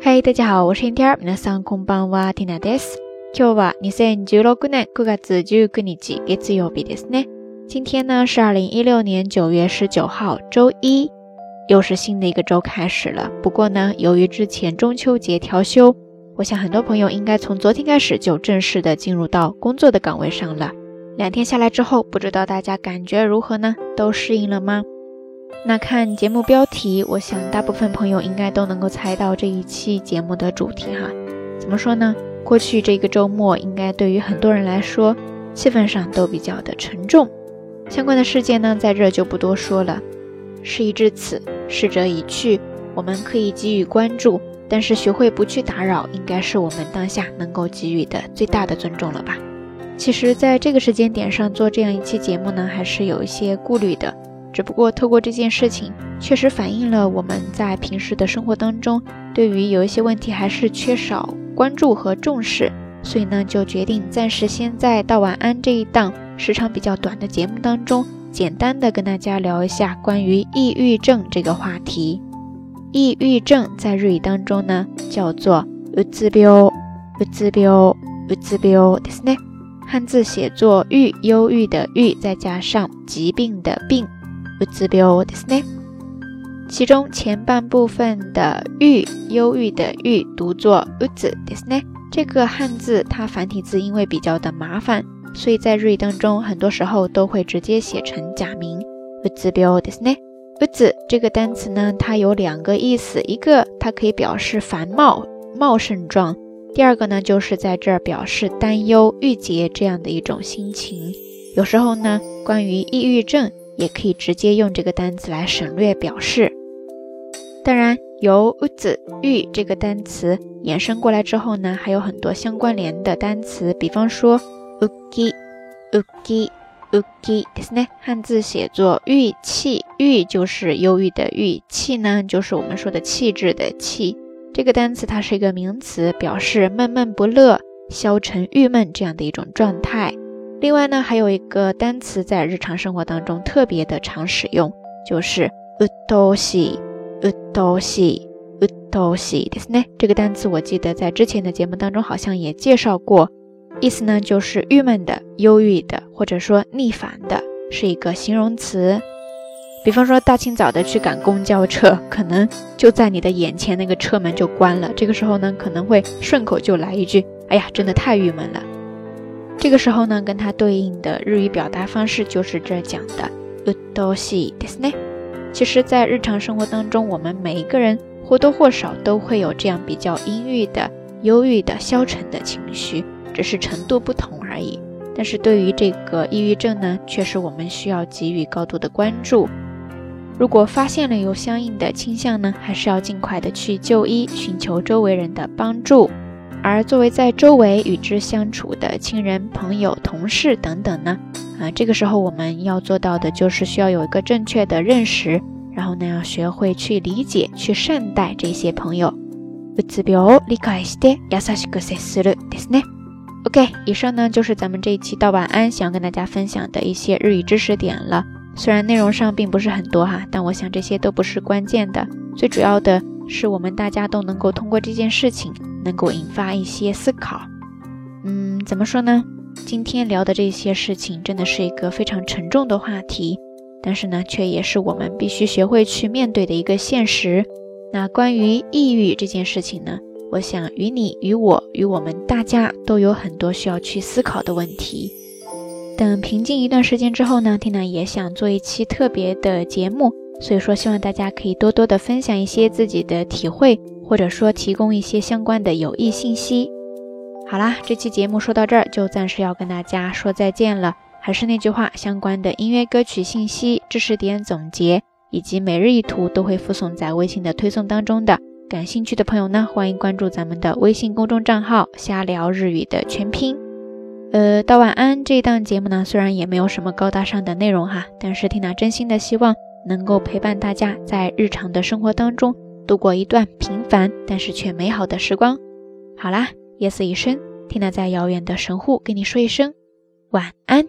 嗨，大家好，我是天天。皆さんこんばんは、ティナです。今日は二千十六年九月十九日、月曜日ですね。今天呢是二零一六年九月十九号，周一，又是新的一个周开始了。不过呢，由于之前中秋节调休，我想很多朋友应该从昨天开始就正式的进入到工作的岗位上了。两天下来之后，不知道大家感觉如何呢？都适应了吗？ 那看节目标题，我想大部分朋友应该都能够猜到这一期节目的主题哈。怎么说呢？过去这个周末，应该对于很多人来说，气氛上都比较的沉重。相关的事件呢，在这就不多说了。事已至此，逝者已去，我们可以给予关注，但是学会不去打扰，应该是我们当下能够给予的最大的尊重了吧？其实，在这个时间点上做这样一期节目呢，还是有一些顾虑的。只不过透过这件事情，确实反映了我们在平时的生活当中，对于有一些问题还是缺少关注和重视，所以呢，就决定暂时先在道晚安这一档时长比较短的节目当中，简单的跟大家聊一下关于抑郁症这个话题。抑郁症在日语当中呢，叫做うつ病、うつ病、うつ病ですね。汉字写作郁，忧郁的郁，再加上疾病的病。 うつ病ですね。其中前半部分的郁，忧郁的郁，读作うつですね。这个汉字它繁体字因为比较的麻烦，所以在日语当中很多时候都会直接写成假名うつ病ですね。うつ这个单词呢，它有两个意思，一个它可以表示繁茂、茂盛状，第二个呢就是在这儿表示担忧、郁结这样的一种心情。有时候呢，关于抑郁症。 也可以直接用这个单词来省略表示。当然，由“子玉”这个单词衍生过来之后呢，还有很多相关联的单词，比方说 “uki uki uki” ですね，汉字写作“郁气”，“郁”就是忧郁的“郁”，“气”呢就是我们说的气质的“气”。这个单词它是一个名词，表示闷闷不乐、消沉郁闷这样的一种状态。 另外呢，还有一个单词在日常生活当中特别的常使用，就是うとし、うとし、うとしですね。这个单词我记得在之前的节目当中好像也介绍过，意思呢就是郁闷的、忧郁的，或者说逆反的，是一个形容词。比方说大清早的去赶公交车，可能就在你的眼前那个车门就关了，这个时候呢可能会顺口就来一句：“哎呀，真的太郁闷了。” 这个时候呢，跟它对应的日语表达方式就是这讲的“うとしですね”。其实，在日常生活当中，我们每一个人或多或少都会有这样比较阴郁的、忧郁的、消沉的情绪，只是程度不同而已。但是对于这个抑郁症呢，却是我们需要给予高度的关注。如果发现了有相应的倾向呢，还是要尽快的去就医，寻求周围人的帮助。 而作为在周围与之相处的亲人、朋友、同事等等呢，啊，这个时候我们要做到的就是需要有一个正确的认识，然后呢，要学会去理解、去善待这些朋友。OK，以上呢就是咱们这一期到晚安想跟大家分享的一些日语知识点了。虽然内容上并不是很多哈，但我想这些都不是关键的，最主要的是我们大家都能够通过这件事情。能够引发一些思考，嗯，怎么说呢？今天聊的这些事情真的是一个非常沉重的话题，但是呢，却也是我们必须学会去面对的一个现实。那关于抑郁这件事情呢，我想与你、与我、与我们大家都有很多需要去思考的问题。等平静一段时间之后呢，Tina 也想做一期特别的节目，所以说希望大家可以多多的分享一些自己的体会。或者说提供一些相关的有益信息。好啦，这期节目说到这儿就暂时要跟大家说再见了。还是那句话，相关的音乐歌曲信息、知识点总结以及每日一图都会附送在微信的推送当中的。感兴趣的朋友呢，欢迎关注咱们的微信公众账号“瞎聊日语”的全拼。呃，到晚安这一档节目呢，虽然也没有什么高大上的内容哈，但是缇娜真心的希望能够陪伴大家在日常的生活当中。度过一段平凡但是却美好的时光。好啦，夜色已深，听娜在遥远的神户跟你说一声晚安。